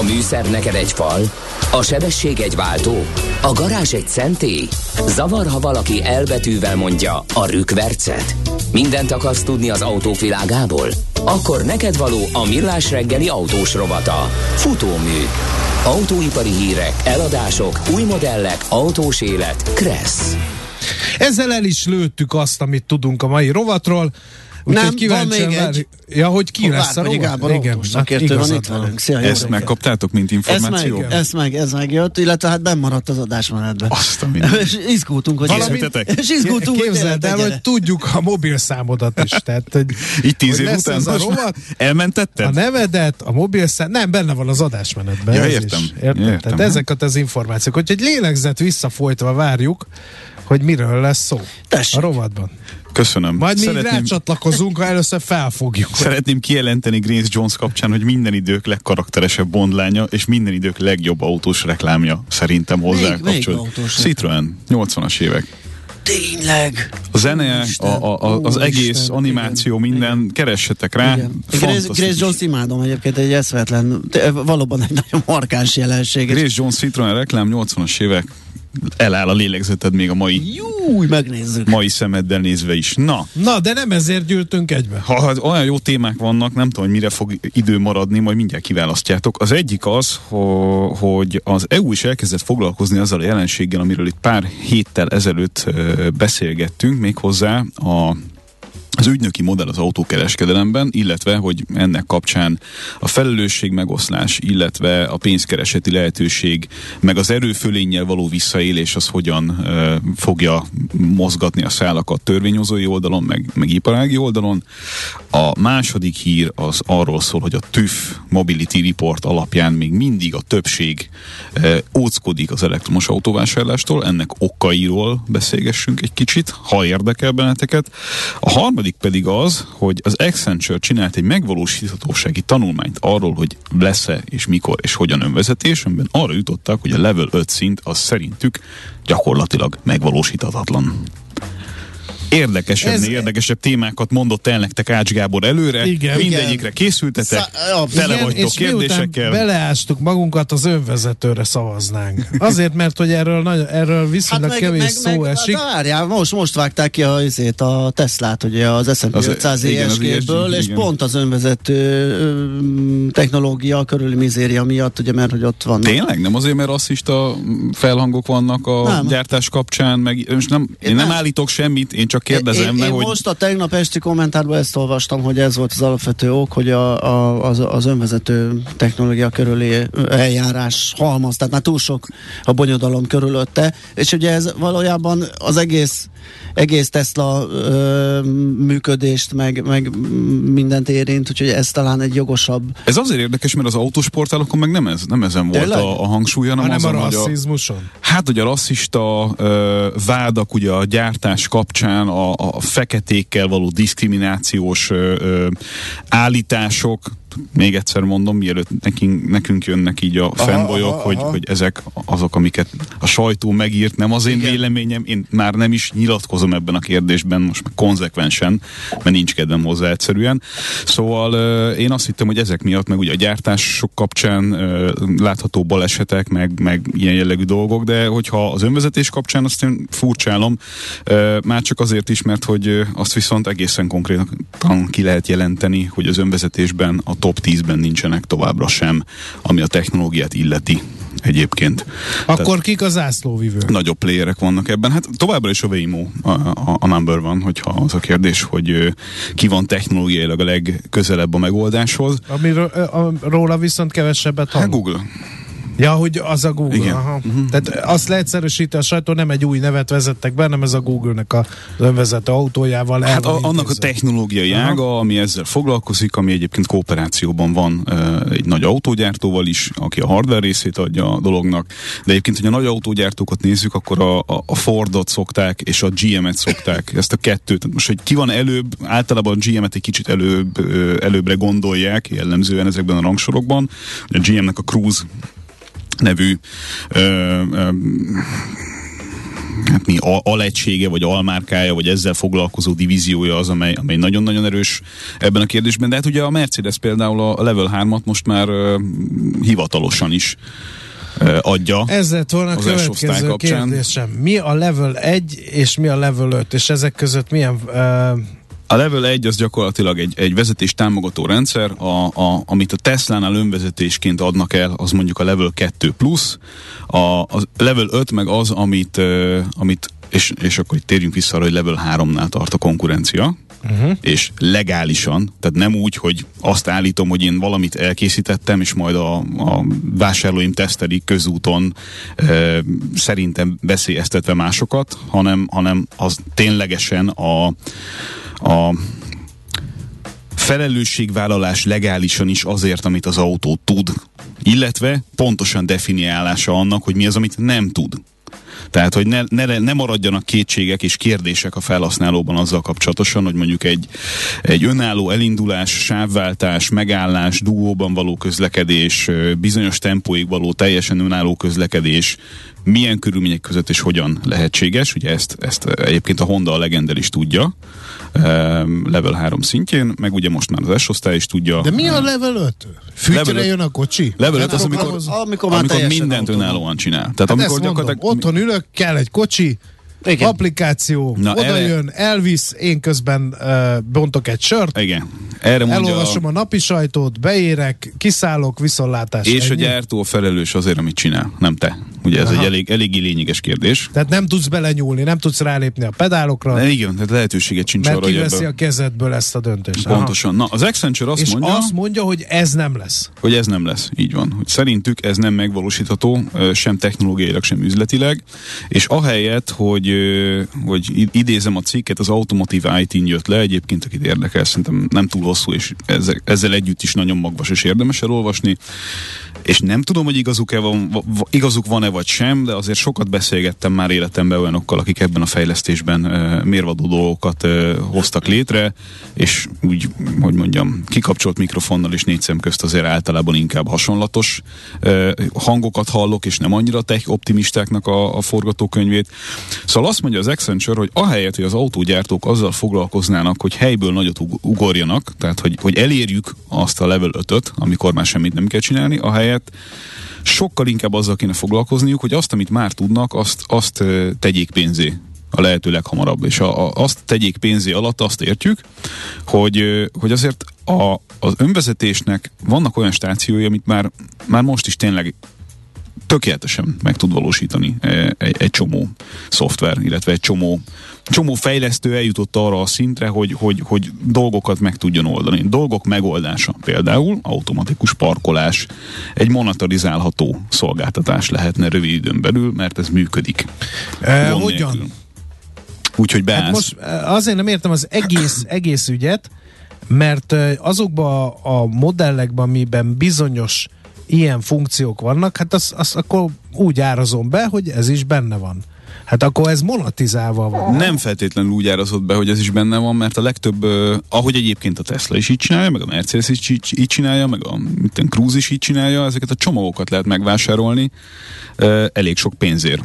A műszer neked egy fal, a sebesség egy váltó, a garázs egy szentély. Zavar, ha valaki elbetűvel mondja a rükvercet. Mindent akarsz tudni az autóvilágából? Akkor neked való a millás reggeli autós rovata. Futómű. Autóipari hírek, eladások, új modellek, autós élet. Kressz. Ezzel el is lőttük azt, amit tudunk a mai rovatról. Úgyhogy nem, van még egy. Ja, hogy ki lesz a rovat? Gábor Igen, szakértő van itt velünk. Szia, Ezt reggel. megkaptátok, mint információ? Ez meg, ez meg, ez megjött, illetve hát bemaradt az adásmenetben. Azt a És izgultunk, hogy Valami, és izgultunk, Képzeld el, hogy tudjuk a mobil számodat is. Tehát, hogy, Itt tíz év után a rovat, elmentetted? A nevedet, a mobil szám, nem, benne van az adásmenetben. Ja, értem. Értem? értem. Tehát ezeket az információk, hogy egy lélegzet visszafolytva várjuk, hogy miről lesz szó Tessék. a rovatban. Köszönöm. Majd mi rácsatlakozunk, ha először felfogjuk. Szeretném kijelenteni Grace Jones kapcsán, hogy minden idők legkarakteresebb bondlánya, és minden idők legjobb autós reklámja szerintem hozzá kapcsolódik. Citroen, 80-as évek. Tényleg. A zene, a, a, a, az egész Isten, animáció, igen, minden, igen. keressetek rá. Grace, Grace Jones imádom egyébként, egy eszvetlen, valóban egy nagyon markáns jelenség. Grace Jones Citroen reklám, 80-as évek, eláll a lélegzeted még a mai Júj, megnézzük. mai szemeddel nézve is. Na. Na, de nem ezért gyűltünk egybe. Ha, ha olyan jó témák vannak, nem tudom, hogy mire fog idő maradni, majd mindjárt kiválasztjátok. Az egyik az, hogy az EU is elkezdett foglalkozni azzal a jelenséggel, amiről itt pár héttel ezelőtt beszélgettünk, méghozzá a az ügynöki modell az autókereskedelemben, illetve, hogy ennek kapcsán a felelősség megoszlás, illetve a pénzkereseti lehetőség, meg az erőfölénnyel való visszaélés, az hogyan uh, fogja mozgatni a szálakat törvényhozói oldalon, meg, meg iparági oldalon. A második hír az arról szól, hogy a TÜV Mobility Report alapján még mindig a többség uh, óckodik az elektromos autóvásárlástól, ennek okairól beszélgessünk egy kicsit, ha érdekel benneteket. A harmadik harmadik pedig az, hogy az Accenture csinált egy megvalósíthatósági tanulmányt arról, hogy lesz-e és mikor és hogyan önvezetés, amiben arra jutottak, hogy a level 5 szint az szerintük gyakorlatilag megvalósíthatatlan érdekesebb, Ez... érdekesebb témákat mondott el nektek Ács Gábor előre. Igen, Mindegyikre készültetek, Szá- tele igen, vagytok és kérdésekkel. beleástuk magunkat, az önvezetőre szavaznánk. Azért, mert hogy erről, nagy, erről viszonylag hát meg, kevés meg, szó meg, esik. Várjál, most, most vágták ki a, azért, a Teslát, ugye az S&P 500 ESG-ből, és igen. pont az önvezető technológia körüli mizéria miatt, ugye, mert hogy ott van. Tényleg? Nem azért, mert rasszista felhangok vannak a nem. gyártás kapcsán, meg most nem, én, én nem, nem állítok semmit, én csak kérdezem. Én, én hogy... most a tegnap esti kommentárban ezt olvastam, hogy ez volt az alapvető ok, hogy a, a, az, az önvezető technológia körüli eljárás halmaz, tehát már túl sok a bonyodalom körülötte, és ugye ez valójában az egész egész Tesla ö, működést, meg, meg mindent érint, úgyhogy ez talán egy jogosabb. Ez azért érdekes, mert az autósportálokon meg nem, ez, nem ezen volt a, a hangsúly, hanem, hanem azon, a rasszizmuson. A, hát, hogy a rasszista ö, vádak ugye a gyártás kapcsán, a, a feketékkel való diszkriminációs ö, ö, állítások, még egyszer mondom, mielőtt nekünk, nekünk jönnek így a fanboyok, hogy, hogy ezek azok, amiket a sajtó megírt, nem az én Igen. véleményem, én már nem is nyilatkozom ebben a kérdésben, most konzekvensen, mert nincs kedvem hozzá egyszerűen. Szóval én azt hittem, hogy ezek miatt, meg ugye a gyártások kapcsán látható balesetek, meg, meg ilyen jellegű dolgok, de hogyha az önvezetés kapcsán azt én furcsálom, már csak azért is, mert hogy azt viszont egészen konkrétan ki lehet jelenteni, hogy az önvezetésben a top 10-ben nincsenek továbbra sem, ami a technológiát illeti egyébként. Akkor Tehát kik az zászlóvivők? Nagyobb playerek vannak ebben. Hát továbbra is a Waymo a, a, a number van, hogyha az a kérdés, hogy ki van technológiailag a legközelebb a megoldáshoz. Amiről a, róla viszont kevesebbet hallunk. Hát Google. Ja, hogy az a Google. Igen. Aha. Uh-huh. Tehát azt leegyszerűsíti a sajtó, nem egy új nevet vezettek be, hanem ez a Google-nek a önvezető autójával. Hát a, annak a technológiai Aha. ága, ami ezzel foglalkozik, ami egyébként kooperációban van egy nagy autógyártóval is, aki a hardware részét adja a dolognak. De egyébként, hogy a nagy autógyártókat nézzük, akkor a, a, a Fordot szokták, és a GM-et szokták. Ezt a kettőt. Most, hogy ki van előbb, általában a GM-et egy kicsit előbb, előbbre gondolják, jellemzően ezekben a rangsorokban. A GM-nek a Cruise nevű ö, ö, hát mi alegysége, vagy almárkája, vagy ezzel foglalkozó divíziója az, amely, amely nagyon-nagyon erős ebben a kérdésben. De hát ugye a Mercedes például a Level 3-at most már uh, hivatalosan is adja. Ez lett volna a következő kérdésem. Mi a level 1 és mi a level 5, és ezek között milyen uh, a Level 1 az gyakorlatilag egy, egy vezetés támogató rendszer, a, a, amit a Tesla-nál önvezetésként adnak el, az mondjuk a Level 2 plusz, a, a Level 5 meg az, amit, uh, amit és, és akkor itt térjünk vissza arra, hogy Level 3-nál tart a konkurencia, uh-huh. és legálisan, tehát nem úgy, hogy azt állítom, hogy én valamit elkészítettem, és majd a, a vásárlóim tesztelik közúton e, szerintem veszélyeztetve másokat, hanem, hanem az ténylegesen a, a felelősségvállalás legálisan is azért, amit az autó tud, illetve pontosan definiálása annak, hogy mi az, amit nem tud. Tehát, hogy ne, ne, ne maradjanak kétségek és kérdések a felhasználóban azzal kapcsolatosan, hogy mondjuk egy, egy önálló elindulás, sávváltás, megállás, dugóban való közlekedés, bizonyos tempóig való teljesen önálló közlekedés, milyen körülmények között és hogyan lehetséges. Ugye ezt, ezt egyébként a Honda a Legender is tudja, level 3 szintjén, meg ugye most már az S-osztály is tudja. De mi a level 5? Fűtre jön a kocsi? Level 5 az, amikor, amikor, amikor mindent önállóan csinál. Tehát hát amikor gyakorlatilag... Mondom, otthon ülök, kell egy kocsi, igen. applikáció, Na, oda erre... jön, elvisz, én közben uh, bontok egy sört. Igen. Erre mondja elolvasom a... a napi sajtót, beérek, kiszállok, viszontlátás. És ennyi? a gyártó felelős azért, amit csinál, nem te. Ugye ez Aha. egy elég, eléggé lényeges kérdés. Tehát nem tudsz belenyúlni, nem tudsz rálépni a pedálokra. De igen, tehát lehetőséget sincs arra, hogy ebből... a kezedből ezt a döntést. Pontosan. Aha. Na, az Accenture azt és mondja... azt mondja, hogy ez nem lesz. Hogy ez nem lesz, így van. Hogy szerintük ez nem megvalósítható, sem technológiailag, sem üzletileg, és ahelyett, hogy, hogy idézem a cikket, az Automotive IT-n jött le, egyébként akit érdekel, szerintem nem túl hosszú, és ezzel, ezzel együtt is nagyon magvas, és érdemes elolvasni. És nem tudom, hogy igazuk-e van, igazuk van-e vagy sem, de azért sokat beszélgettem már életemben olyanokkal, akik ebben a fejlesztésben mérvadó dolgokat hoztak létre, és úgy, hogy mondjam, kikapcsolt mikrofonnal és négy szem közt azért általában inkább hasonlatos hangokat hallok, és nem annyira tech optimistáknak a, a forgatókönyvét. Szóval azt mondja az Accenture, hogy ahelyett, hogy az autógyártók azzal foglalkoznának, hogy helyből nagyot ugorjanak, tehát hogy, hogy elérjük azt a level 5-öt, amikor már semmit nem kell csinálni, ahelyett sokkal inkább azzal kéne foglalkozniuk, hogy azt, amit már tudnak, azt, azt tegyék pénzé a lehető leghamarabb. És a, a, azt tegyék pénzé alatt azt értjük, hogy, hogy azért a, az önvezetésnek vannak olyan stációi, amit már, már most is tényleg tökéletesen meg tud valósítani egy, egy csomó szoftver, illetve egy csomó, csomó fejlesztő eljutott arra a szintre, hogy, hogy, hogy dolgokat meg tudjon oldani. Dolgok megoldása például automatikus parkolás, egy monitorizálható szolgáltatás lehetne rövid időn belül, mert ez működik. E, hogyan? Úgyhogy beállsz. Hát most azért nem értem az egész, egész ügyet, mert azokban a modellekben, amiben bizonyos ilyen funkciók vannak, hát azt az akkor úgy árazom be, hogy ez is benne van. Hát akkor ez monetizálva van. Nem feltétlenül úgy árazott be, hogy ez is benne van, mert a legtöbb, ahogy egyébként a Tesla is így csinálja, meg a Mercedes is így, így csinálja, meg a Cruise is így csinálja, ezeket a csomagokat lehet megvásárolni elég sok pénzért.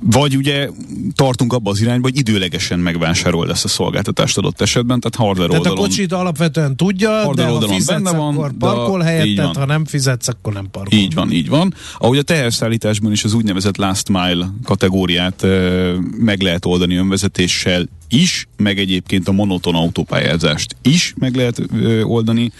Vagy ugye tartunk abba az irányba, hogy időlegesen megvásárol ezt a szolgáltatást adott esetben, tehát hardware tehát oldalon. A kocsit alapvetően tudja, de ha fizetsz, benne van, akkor parkol helyettet, ha nem fizetsz, akkor nem parkol. Így van, így van. Ahogy a teherszállításban is az úgynevezett last mile kategóriát e, meg lehet oldani önvezetéssel is, meg egyébként a monoton autópályázást is meg lehet ö, oldani,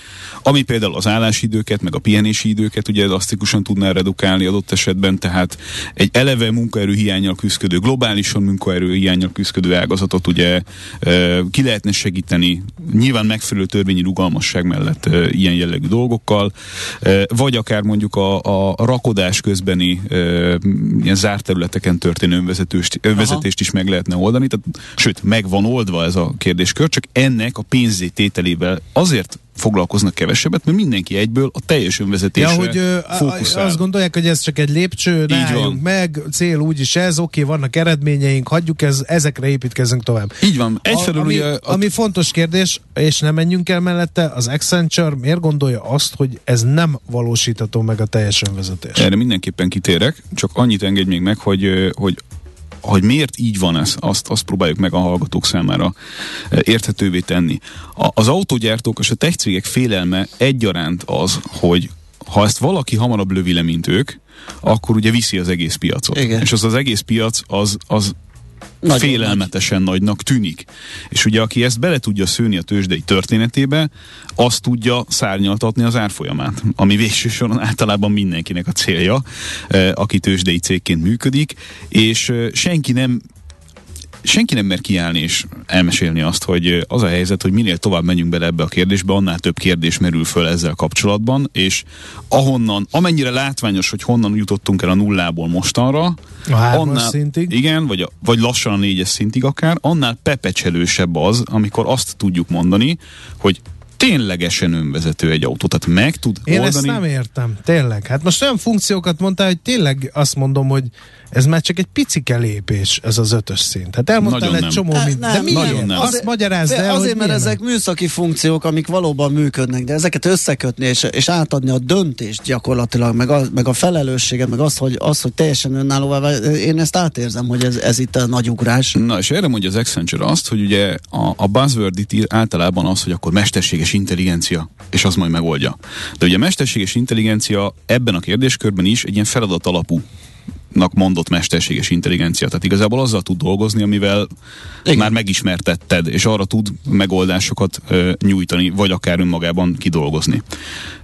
ami például az állásidőket, meg a pihenési időket ugye drasztikusan tudná redukálni adott esetben, tehát egy eleve munkaerő hiányjal küzdő, globálisan munkaerő hiányjal küzdő ágazatot ugye ö, ki lehetne segíteni, nyilván megfelelő törvényi rugalmasság mellett ö, ilyen jellegű dolgokkal, ö, vagy akár mondjuk a, a rakodás közbeni ö, ilyen zárt területeken történő önvezetést, önvezetést is meg lehetne oldani, tehát, sőt, meg meg van oldva ez a kérdéskör, csak ennek a pénzétételével azért foglalkoznak kevesebbet, mert mindenki egyből a teljes önvezetésre ja, hogy fókuszál. Azt gondolják, hogy ez csak egy lépcső, álljunk meg, cél úgyis ez, oké, vannak eredményeink, hagyjuk ez, ezekre építkezünk tovább. Így van. Egyfelől a, ami, ugye, a... ami fontos kérdés, és nem menjünk el mellette, az Accenture miért gondolja azt, hogy ez nem valósítható meg a teljes önvezetés? Erre mindenképpen kitérek, csak annyit engedj még meg, hogy, hogy hogy miért így van ez, azt, azt próbáljuk meg a hallgatók számára érthetővé tenni. A, az autógyártók és a tech cégek félelme egyaránt az, hogy ha ezt valaki hamarabb lövi le, mint ők, akkor ugye viszi az egész piacot. Igen. És az az egész piac az, az Nagyon félelmetesen nagy. nagynak tűnik. És ugye aki ezt bele tudja szőni a tőzsdei történetébe, azt tudja szárnyaltatni az árfolyamát, ami végső soron általában mindenkinek a célja, eh, aki tőzsdei cégként működik, és eh, senki nem senki nem mer kiállni és elmesélni azt, hogy az a helyzet, hogy minél tovább menjünk bele ebbe a kérdésbe, annál több kérdés merül föl ezzel kapcsolatban, és ahonnan, amennyire látványos, hogy honnan jutottunk el a nullából mostanra, A hármas szintig. igen, vagy, a, vagy lassan a négyes szintig akár, annál pepecselősebb az, amikor azt tudjuk mondani, hogy ténylegesen önvezető egy autó. Tehát meg tud Én oldani. ezt nem értem, tényleg. Hát most olyan funkciókat mondtál, hogy tényleg azt mondom, hogy ez már csak egy picike lépés, ez az ötös szint. Hát elmondtál Nagyon egy nem. csomó, Hát mint, de nem, miért? nagyon nem. Azt magyarázd el, Azért, mert ezek műszaki funkciók, amik valóban működnek, de ezeket összekötni és, és átadni a döntést gyakorlatilag, meg a, meg a felelősséget, meg azt, hogy, az, hogy teljesen önállóvá én ezt átérzem, hogy ez, ez itt a nagy ugrás. Na, és erre mondja az Accenture azt, hogy ugye a, a buzzword itt általában az, hogy akkor mesterséges intelligencia, és az majd megoldja. De ugye mesterséges intelligencia ebben a kérdéskörben is egy ilyen feladat alapú mondott mesterséges intelligencia. Tehát igazából azzal tud dolgozni, amivel Igen. Már megismertetted, és arra tud megoldásokat ö, nyújtani, vagy akár önmagában kidolgozni.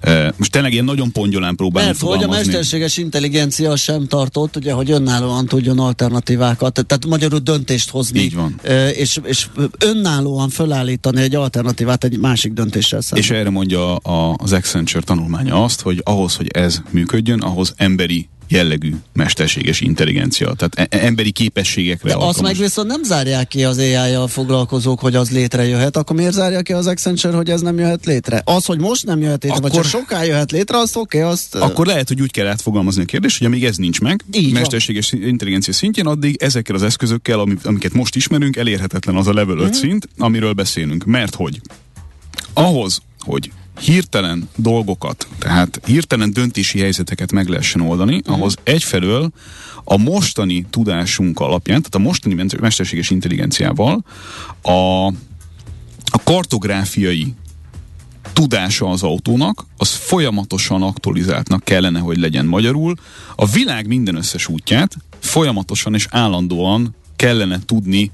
Ö, most tényleg ilyen nagyon pongyolán próbálom Mert hogy a mesterséges intelligencia sem tartott, ugye, hogy önállóan tudjon alternatívákat, tehát magyarul döntést hozni, Így van. ö, és, és önállóan fölállítani egy alternatívát egy másik döntéssel szemben. És erre mondja a, az Accenture tanulmánya azt, hogy ahhoz, hogy ez működjön, ahhoz emberi jellegű mesterséges intelligencia, tehát e- emberi képességekre De azt alkalmas. meg viszont nem zárják ki az AI-jal foglalkozók, hogy az létrejöhet, akkor miért zárja ki az Accenture, hogy ez nem jöhet létre? Az, hogy most nem jöhet létre, vagy Akkor- csak soká jöhet létre, az oké, okay, azt... Akkor lehet, hogy úgy kell átfogalmazni a kérdést, hogy amíg ez nincs meg, Így van. mesterséges intelligencia szintjén, addig ezekkel az eszközökkel, ami- amiket most ismerünk, elérhetetlen az a level 5 Mhm. szint, amiről beszélünk. Mert hogy ahhoz, hogy hirtelen dolgokat, tehát hirtelen döntési helyzeteket meg lehessen oldani, Mhm. ahhoz egyfelől a mostani tudásunk alapján, tehát a mostani mesterséges intelligenciával a, a kartográfiai tudása az autónak, az folyamatosan aktualizáltnak kellene, hogy legyen magyarul. A világ minden összes útját folyamatosan és állandóan kellene tudni,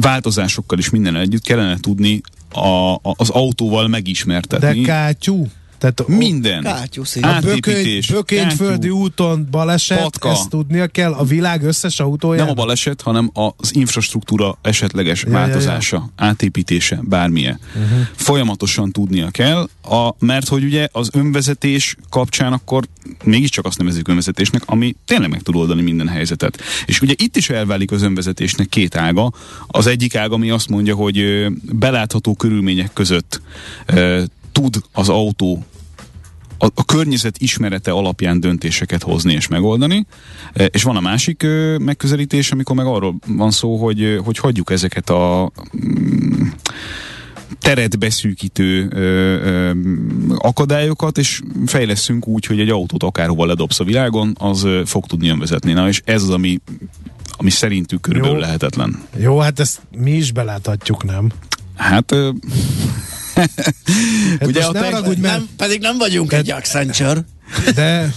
változásokkal is minden együtt kellene tudni a, az autóval De megismertetni. kátyú? Tehát minden. Kátyú szín. a Átépítés, bököny, bökönyföldi kátyú. úton baleset, Patka. ezt tudnia kell a világ összes autóján? Nem a baleset, hanem az infrastruktúra esetleges Ja, ja, ja. változása, átépítése, bármilyen. Uh-huh. Folyamatosan tudnia kell, a, mert hogy ugye az önvezetés kapcsán akkor mégiscsak azt nevezzük önvezetésnek, ami tényleg meg tud oldani minden helyzetet. És ugye itt is elválik az önvezetésnek két ága. Az egyik ág, ami azt mondja, hogy ö, belátható körülmények között ö, tud az autó a, a környezet ismerete alapján döntéseket hozni és megoldani, E, és van a másik megközelítés, amikor meg arról van szó, hogy, hogy hagyjuk ezeket a mm, teret beszűkítő ö, ö, akadályokat, és fejleszünk úgy, hogy egy autót akárhova ledobsz a világon, az ö, fog tudni önvezetni. Na, és ez az, ami, ami szerintük körülbelül Jó. lehetetlen. Jó, hát ezt mi is beláthatjuk, nem? Hát ö, Hát Ugye a ne haragudj, mert nem, pedig nem vagyunk egy Accenture. de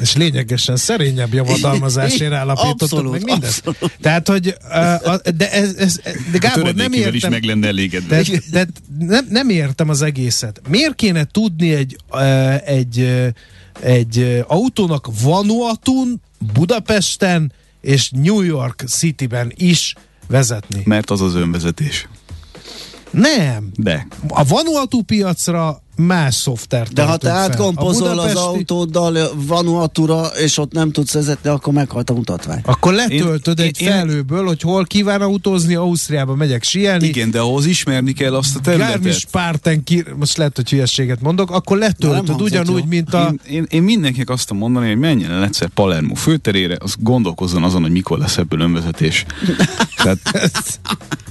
és lényegesen szerényebb javadalmazásért állapítottak Abszolút, meg mindezt. abszolút. Tehát, hogy uh, a, de, ez, ez, de Gábor, nem töredékével is értem, meg lenne elégedve. de, de nem, nem értem az egészet. Miért kéne tudni egy, uh, egy, uh, egy uh, autónak Vanuatun, Budapesten és New York Cityben is vezetni? Mert az az önvezetés. Nem. De. A Vanuatu piacra más szoftvert De ha te. A átkompozol az budapesti- autóddal Vanuatura, és ott nem tudsz vezetni, akkor meghalt a mutatvány. Akkor letöltöd Én- egy én- felőből, hogy hol kíván autózni, Ausztriába megyek síelni. Igen, de ahhoz ismerni kell azt a területet. Garmisch-Parten, ki, most lehet, hogy hülyességet mondok, akkor letöltöd ugyanúgy, jó. mint a... Én, én, én mindenkinek azt mondani, hogy menjen el egyszer Palermo főterére, az gondolkozzon azon, hogy mikor lesz ebből önvezetés. Tehát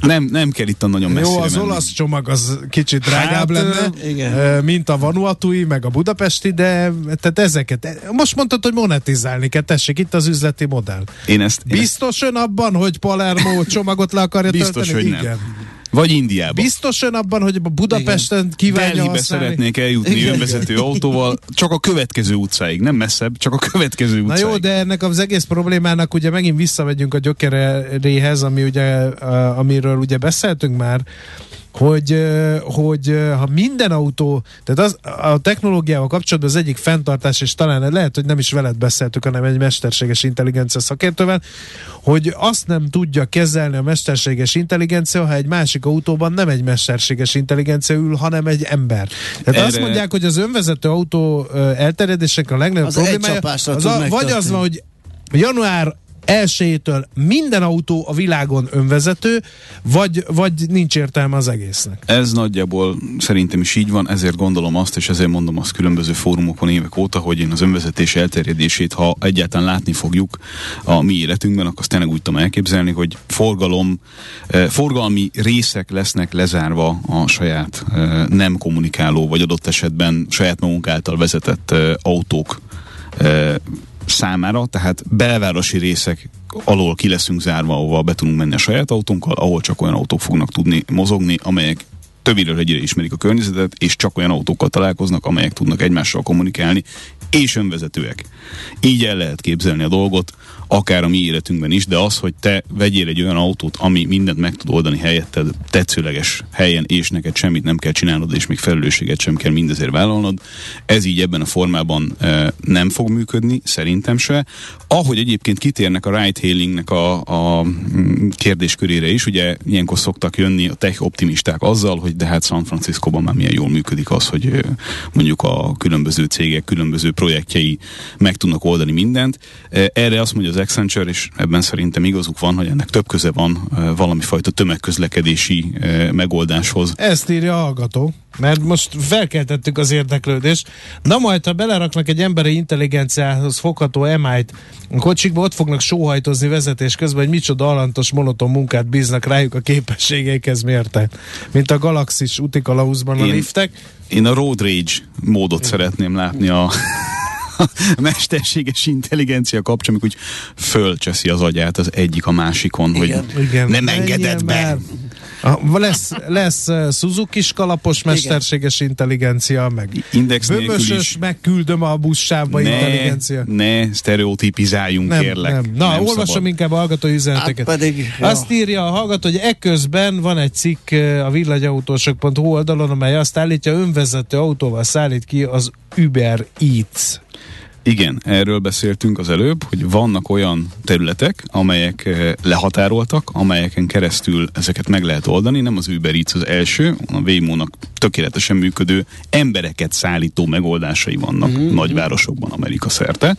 nem, nem kell itt a nagyon messzire Jó, az menni. olasz csomag az kicsit drágább Hát, lenne, igen. Mint a Vanuatui, meg a Budapesti, de tehát ezeket, most mondtad, hogy monetizálni kell, tessék, itt az üzleti modell. Én ezt, én Biztos ön abban, hogy Palermo csomagot le akarja Biztos, tölteni? hogy nem. Vagy Indiában. Biztos ön abban, hogy a Budapesten Igen. kívánja Delhibe használni? szeretnék eljutni Igen. önvezető autóval, csak a következő utcáig, nem messzebb, csak a következő Na utcáig. jó, de ennek az egész problémának ugye megint visszamegyünk a gyökeréhez, ami ugye, amiről ugye beszéltünk már, hogy, hogy ha minden autó, tehát az, a technológiával kapcsolatban az egyik fenntartás, és talán lehet, hogy nem is veled beszéltük, hanem egy mesterséges intelligencia szakértővel, hogy azt nem tudja kezelni a mesterséges intelligencia, ha egy másik autóban nem egy mesterséges intelligencia ül, hanem egy ember. Tehát azt Erre- mondják, hogy az önvezető autó ö, elterjedésének a legnagyobb Az egy problémája az a, vagy az van, hogy január 1 minden autó a világon önvezető, vagy, vagy nincs értelme az egésznek. Ez nagyjából szerintem is így van, ezért gondolom azt, és ezért mondom azt különböző fórumokon évek óta, hogy én az önvezetés elterjedését, ha egyáltalán látni fogjuk a mi életünkben, akkor azt tényleg úgy tudom elképzelni, hogy forgalom, eh, forgalmi részek lesznek lezárva a saját eh, nem kommunikáló, vagy adott esetben saját magunk által vezetett eh, autók számára, tehát belvárosi részek alól ki leszünk zárva, ahova be tudunk menni a saját autónkkal, ahol csak olyan autók fognak tudni mozogni, amelyek többire egyre ismerik a környezetet, és csak olyan autókkal találkoznak, amelyek tudnak egymással kommunikálni, és önvezetőek. Így el lehet képzelni a dolgot, akár a mi életünkben is, de az, hogy te vegyél egy olyan autót, ami mindent meg tud oldani helyetted tetszőleges helyen, és neked semmit nem kell csinálnod, és még felelősséget sem kell mindezért vállalnod, ez így ebben a formában e, nem fog működni, szerintem se. Ahogy egyébként kitérnek a ride-hailingnek a, a mm, kérdéskörére is, ugye ilyenkor szoktak jönni a tech optimisták azzal, hogy de hát San Franciscóban már milyen jól működik az, hogy ö, mondjuk a különböző cégek, különböző projektjei meg tudnak oldani mindent. E, Erre azt mondja az Accenture, és ebben szerintem igazuk van, hogy ennek több köze van valami fajta tömegközlekedési megoldáshoz. Ezt írja a hallgató, mert most felkeltettük az érdeklődést. Na majd, ha beleraknak egy emberi intelligenciához fogható MI-t, a kocsikba ott fognak sóhajtozni vezetés közben, hogy micsoda alantos, monoton munkát bíznak rájuk a képességeikhez mérten. Mint a galaxis utikalauzban a Én- liftek. Én a road rage módot szeretném látni a a mesterséges intelligencia kapcsán, amikor úgy fölcseszi az agyát az egyik a másikon, Igen. hogy Igen. nem engedett be. már. A, lesz, lesz uh, Suzuki kalapos mesterséges intelligencia, meg Index bömösös, is. megküldöm a buszsávba intelligencia. ne sztereotipizáljunk, Nem, kérlek. nem. Na, Nem olvasom szabad. inkább a hallgatói üzeneteket. Hát pedig, ja. Azt írja a hallgató, hogy ekközben van egy cikk a villanyautósok.hu oldalon, amely azt állítja, önvezető autóval szállít ki az Uber Eats. Igen, erről beszéltünk az előbb, hogy vannak olyan területek, amelyek eh, lehatároltak, amelyeken keresztül ezeket meg lehet oldani. Nem az Uber Eats az első, a Waymo-nak tökéletesen működő embereket szállító megoldásai vannak mm-hmm. nagyvárosokban Amerika szerte,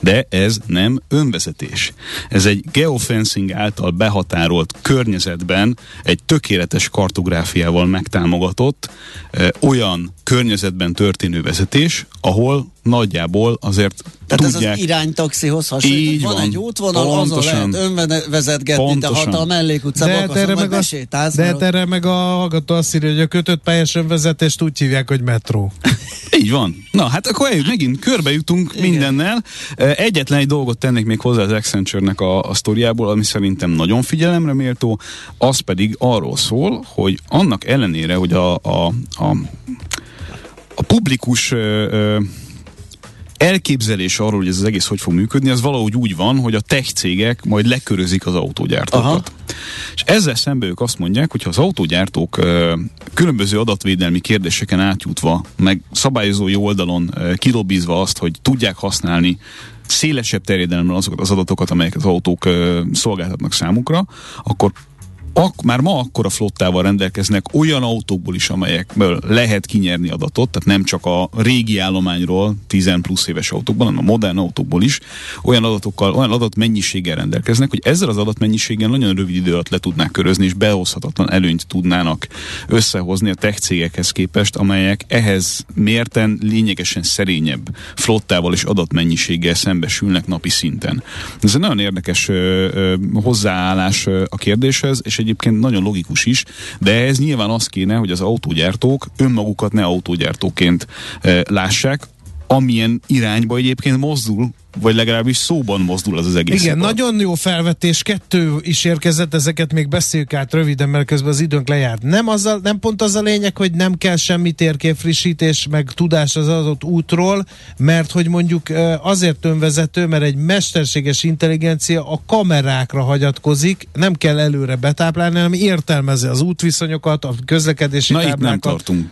de ez nem önvezetés. Ez egy geofencing által behatárolt környezetben egy tökéletes kartográfiával megtámogatott eh, olyan környezetben történő vezetés, ahol nagyjából azért Tehát ez tudják... az iránytaxihoz hasonlít. Így van, van. egy útvonal, azon Pontosan. lehet önvezetgetni, de ha Pontosan. a mellékutcába De akarsz, erre, meg a, besétálsz. de mert erre meg a hallgató azt írja, hogy a kötött pályás önvezetést úgy hívják, hogy metró. Így van. Na, hát akkor eljut, megint körbe jutunk Igen. mindennel. Egyetlen egy dolgot tennék még hozzá az Accenture-nek a, a sztoriából, ami szerintem nagyon figyelemre méltó, az pedig arról szól, hogy annak ellenére, hogy a, a, a, a publikus ö, ö, elképzelés arról, hogy ez az egész hogy fog működni, az valahogy úgy van, hogy a tech cégek majd lekörözik az autógyártókat. Aha. És ezzel szemben ők azt mondják, hogy ha az autógyártók különböző adatvédelmi kérdéseken átjutva, meg szabályozói oldalon ö, kilobizva azt, hogy tudják használni szélesebb terjedelemmel azokat az adatokat, amelyeket az autók szolgáltatnak számukra, akkor ak- már ma akkora flottával rendelkeznek olyan autókból is, amelyekből lehet kinyerni adatot, tehát nem csak a régi állományról, 10 plusz éves autókból, hanem a modern autókból is, olyan adatokkal, olyan adatmennyiséggel rendelkeznek, hogy ezzel az adatmennyiséggel nagyon rövid idő alatt le tudnák körözni, és behozhatatlan előnyt tudnának összehozni a tech cégekhez képest, amelyek ehhez mérten lényegesen szerényebb flottával és adatmennyiséggel szembesülnek napi szinten. Ez egy nagyon érdekes ö, ö, hozzáállás ö, a kérdéshez, és egy egyébként nagyon logikus is, de ez nyilván az kéne, hogy az autógyártók önmagukat ne autógyártóként e, lássák, amilyen irányba egyébként mozdul vagy legalábbis szóban mozdul az az egész. Igen, szakad. nagyon jó felvetés, kettő is érkezett, ezeket még beszéljük át röviden, mert közben az időnk lejárt. Nem, az a, nem pont az a lényeg, hogy nem kell semmi térképfrissítés, meg tudás az adott útról, mert hogy mondjuk azért önvezető, mert egy mesterséges intelligencia a kamerákra hagyatkozik, nem kell előre betáplálni, hanem értelmezi az útviszonyokat, a közlekedési Na táblákat. itt nem tartunk.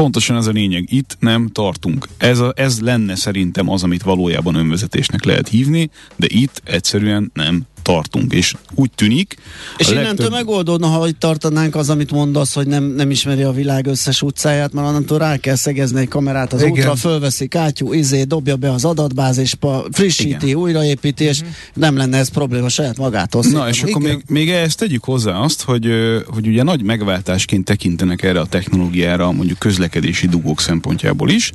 Pontosan ez a lényeg. Itt nem tartunk. Ez, a, ez lenne szerintem az, amit valójában önvezetésnek lehet hívni, de itt egyszerűen nem tartunk, és úgy tűnik... És legtöbb... innentől megoldódna, ha itt tartanánk az, amit mondasz, hogy nem, nem ismeri a világ összes utcáját, mert onnantól rá kell szegezni egy kamerát az Igen. útra, fölveszi kátyú, izé, dobja be az adatbázisba, frissíti, Igen. újraépíti, és uh-huh. nem lenne ez probléma saját magától. Na, és akkor még, még ehhez tegyük hozzá azt, hogy, hogy ugye nagy megváltásként tekintenek erre a technológiára, mondjuk közlekedési dugók szempontjából is,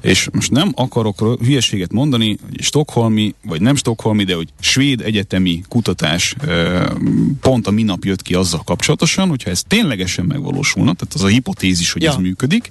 és most nem akarok hülyeséget mondani, hogy stokholmi, vagy nem stokholmi, de hogy svéd egyetemi kutatás pont a minap jött ki azzal kapcsolatosan, hogyha ez ténylegesen megvalósulna, tehát az a hipotézis, hogy ja. ez működik,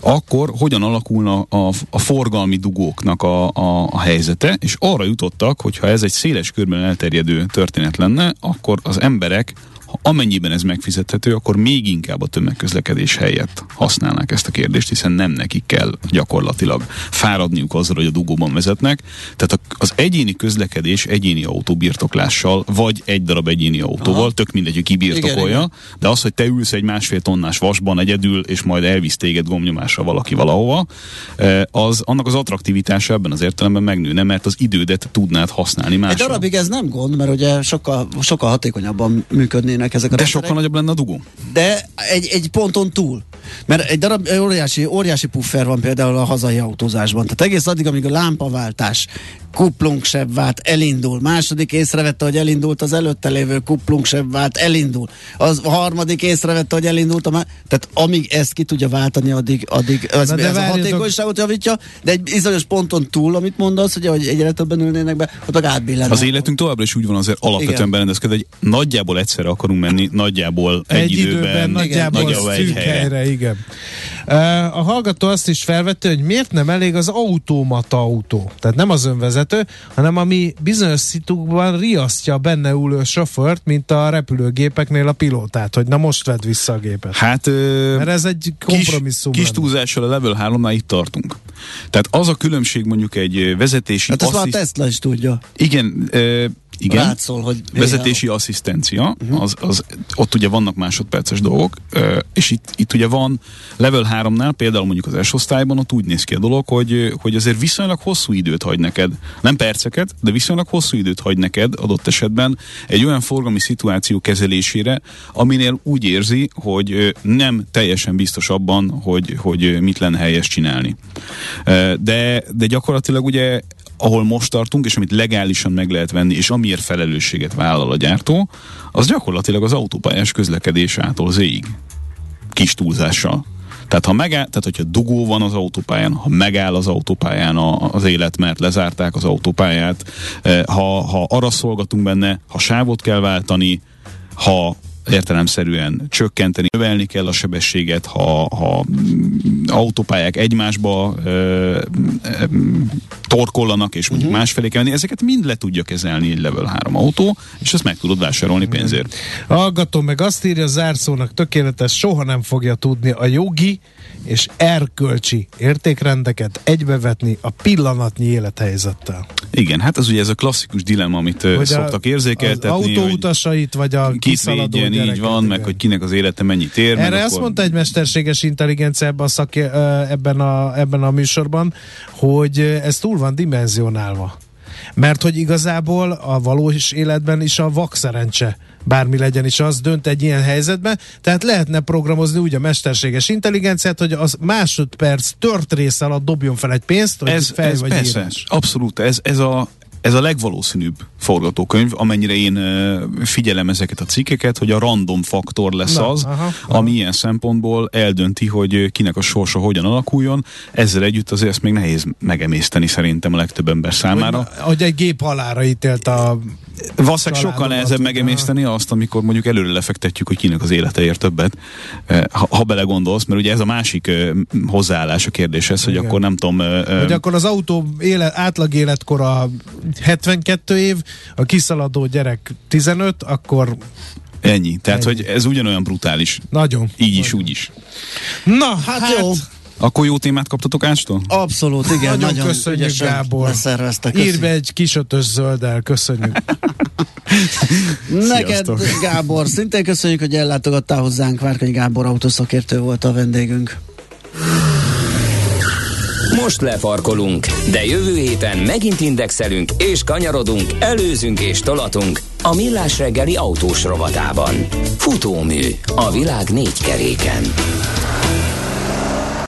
akkor hogyan alakulna a, a forgalmi dugóknak a, a, a helyzete, és arra jutottak, hogy ha ez egy széles körben elterjedő történet lenne, akkor az emberek ha amennyiben ez megfizethető, akkor még inkább a tömegközlekedés helyett használnák ezt a kérdést, hiszen nem nekik kell gyakorlatilag fáradniuk azzal, hogy a dugóban vezetnek. Tehát az egyéni közlekedés egyéni autóbirtoklással, vagy egy darab egyéni autóval, Aha. tök mindegy, hogy ki birtokolja, igen, igen. de az, hogy te ülsz egy másfél tonnás vasban egyedül, és majd elvisz téged gomnyomásra valaki valahova, eh, az annak az attraktivitása ebben az értelemben megnőne, mert az idődet tudnád használni másra. Egy darabig ez nem gond, mert ugye sokkal, sokkal hatékonyabban működni lennének ezek a De sokkal nagyobb lenne a dugó. De egy, egy ponton túl. Mert egy darab óriási, óriási puffer van például a hazai autózásban. Tehát egész addig, amíg a lámpaváltás vált, elindul. Második észrevette, hogy elindult az előtte lévő vált, elindul. Az a harmadik észrevette, hogy elindult a má... Tehát amíg ezt ki tudja váltani, addig, addig ez, ez a hatékonyságot javítja, de egy bizonyos ponton túl, amit mondasz, hogy, hogy egyre többen ülnének be, ott átbillennek. Az életünk továbbra is úgy van azért alapvetően berendezkedve, hogy nagyjából egyszerre akarunk menni, nagyjából egy, egy időben, időben nagyjából, nagyjából egy helyre. helyre. Igen. A hallgató azt is felvette, hogy miért nem elég az automata autó. Tehát nem az önvezető, hanem ami bizonyos szitukban riasztja benne ülő sofőrt, mint a repülőgépeknél a pilótát, hogy na most vedd vissza a gépet. Hát, Mert ez egy kompromisszum. Kis, kis túlzással a level 3-nál itt tartunk. Tehát az a különbség mondjuk egy vezetési... Hát ezt assziszt... már a Tesla is tudja. Igen, igen. Rátszól, hogy vezetési ja. asszisztencia, uh-huh. az, az, ott ugye vannak másodperces dolgok, és itt, itt ugye van level 3-nál, például mondjuk az S osztályban, ott úgy néz ki a dolog, hogy, hogy azért viszonylag hosszú időt hagy neked, nem perceket, de viszonylag hosszú időt hagy neked adott esetben egy olyan forgalmi szituáció kezelésére, aminél úgy érzi, hogy nem teljesen biztos abban, hogy, hogy mit lenne helyes csinálni. De, de gyakorlatilag ugye ahol most tartunk, és amit legálisan meg lehet venni, és amiért felelősséget vállal a gyártó, az gyakorlatilag az autópályás közlekedés ától zéig. Kis túlzással. Tehát, ha megáll, tehát hogyha dugó van az autópályán, ha megáll az autópályán a, az élet, mert lezárták az autópályát, eh, ha, ha arra szolgatunk benne, ha sávot kell váltani, ha értelemszerűen csökkenteni, növelni kell a sebességet, ha, ha autópályák egymásba ö, ö, torkollanak, és mondjuk uh-huh. másfelé kell menni, ezeket mind le tudja kezelni egy level 3 autó, és ezt meg tudod vásárolni uh-huh. pénzért. Hallgatom meg azt írja, zárszónak tökéletes, soha nem fogja tudni a jogi és erkölcsi értékrendeket egybevetni a pillanatnyi élethelyzettel. Igen, hát az ugye ez a klasszikus dilemma, amit hogy szoktak érzékeltetni. Az autóutasait, vagy a kiszaladó így van, igen. meg hogy kinek az élete mennyit ér. Erre azt akkor... mondta egy mesterséges intelligencia ebben a, szaki, ebben, a, ebben a műsorban, hogy ez túl van dimenzionálva. Mert hogy igazából a valós életben is a vakszerencse bármi legyen is, az dönt egy ilyen helyzetben. Tehát lehetne programozni úgy a mesterséges intelligenciát, hogy az másodperc tört rész alatt dobjon fel egy pénzt, hogy ez, fel ez vagy persze, írás. Abszolút, ez, ez a ez a legvalószínűbb forgatókönyv, amennyire én figyelem ezeket a cikkeket, hogy a random faktor lesz Na, az, aha, aha. ami ilyen szempontból eldönti, hogy kinek a sorsa hogyan alakuljon. Ezzel együtt azért ezt még nehéz megemészteni szerintem a legtöbb ember számára. Hogy, hogy egy gép halára ítélt a Valószínűleg sokkal nehezebb megemészteni azt, amikor mondjuk előre lefektetjük, hogy kinek az élete ér többet, eh, ha, ha belegondolsz, mert ugye ez a másik uh, hozzáállás a kérdéshez, hogy Igen. akkor nem tudom... Uh, Hogy akkor az autó éle, átlag életkora 72 év, a kiszaladó gyerek 15, akkor ennyi. Tehát, Ennyi. hogy ez ugyanolyan brutális. nagyon. Így is, úgy is. Na, Hát, hát jó, Akkor jó témát kaptatok Ástól? abszolút, igen. Nagyon Nagyon, köszönjük, Gábor. Köszönjük. be egy kis ötös zölddel, köszönjük. Neked, Sziasztok. Gábor, szintén köszönjük, hogy ellátogattál hozzánk. Várkonyi Gábor autószakértő volt a vendégünk. Most lefarkolunk, de jövő héten megint indexelünk és kanyarodunk, előzünk és tolatunk a Millás reggeli autós rovatában. Futómű a világ négy keréken.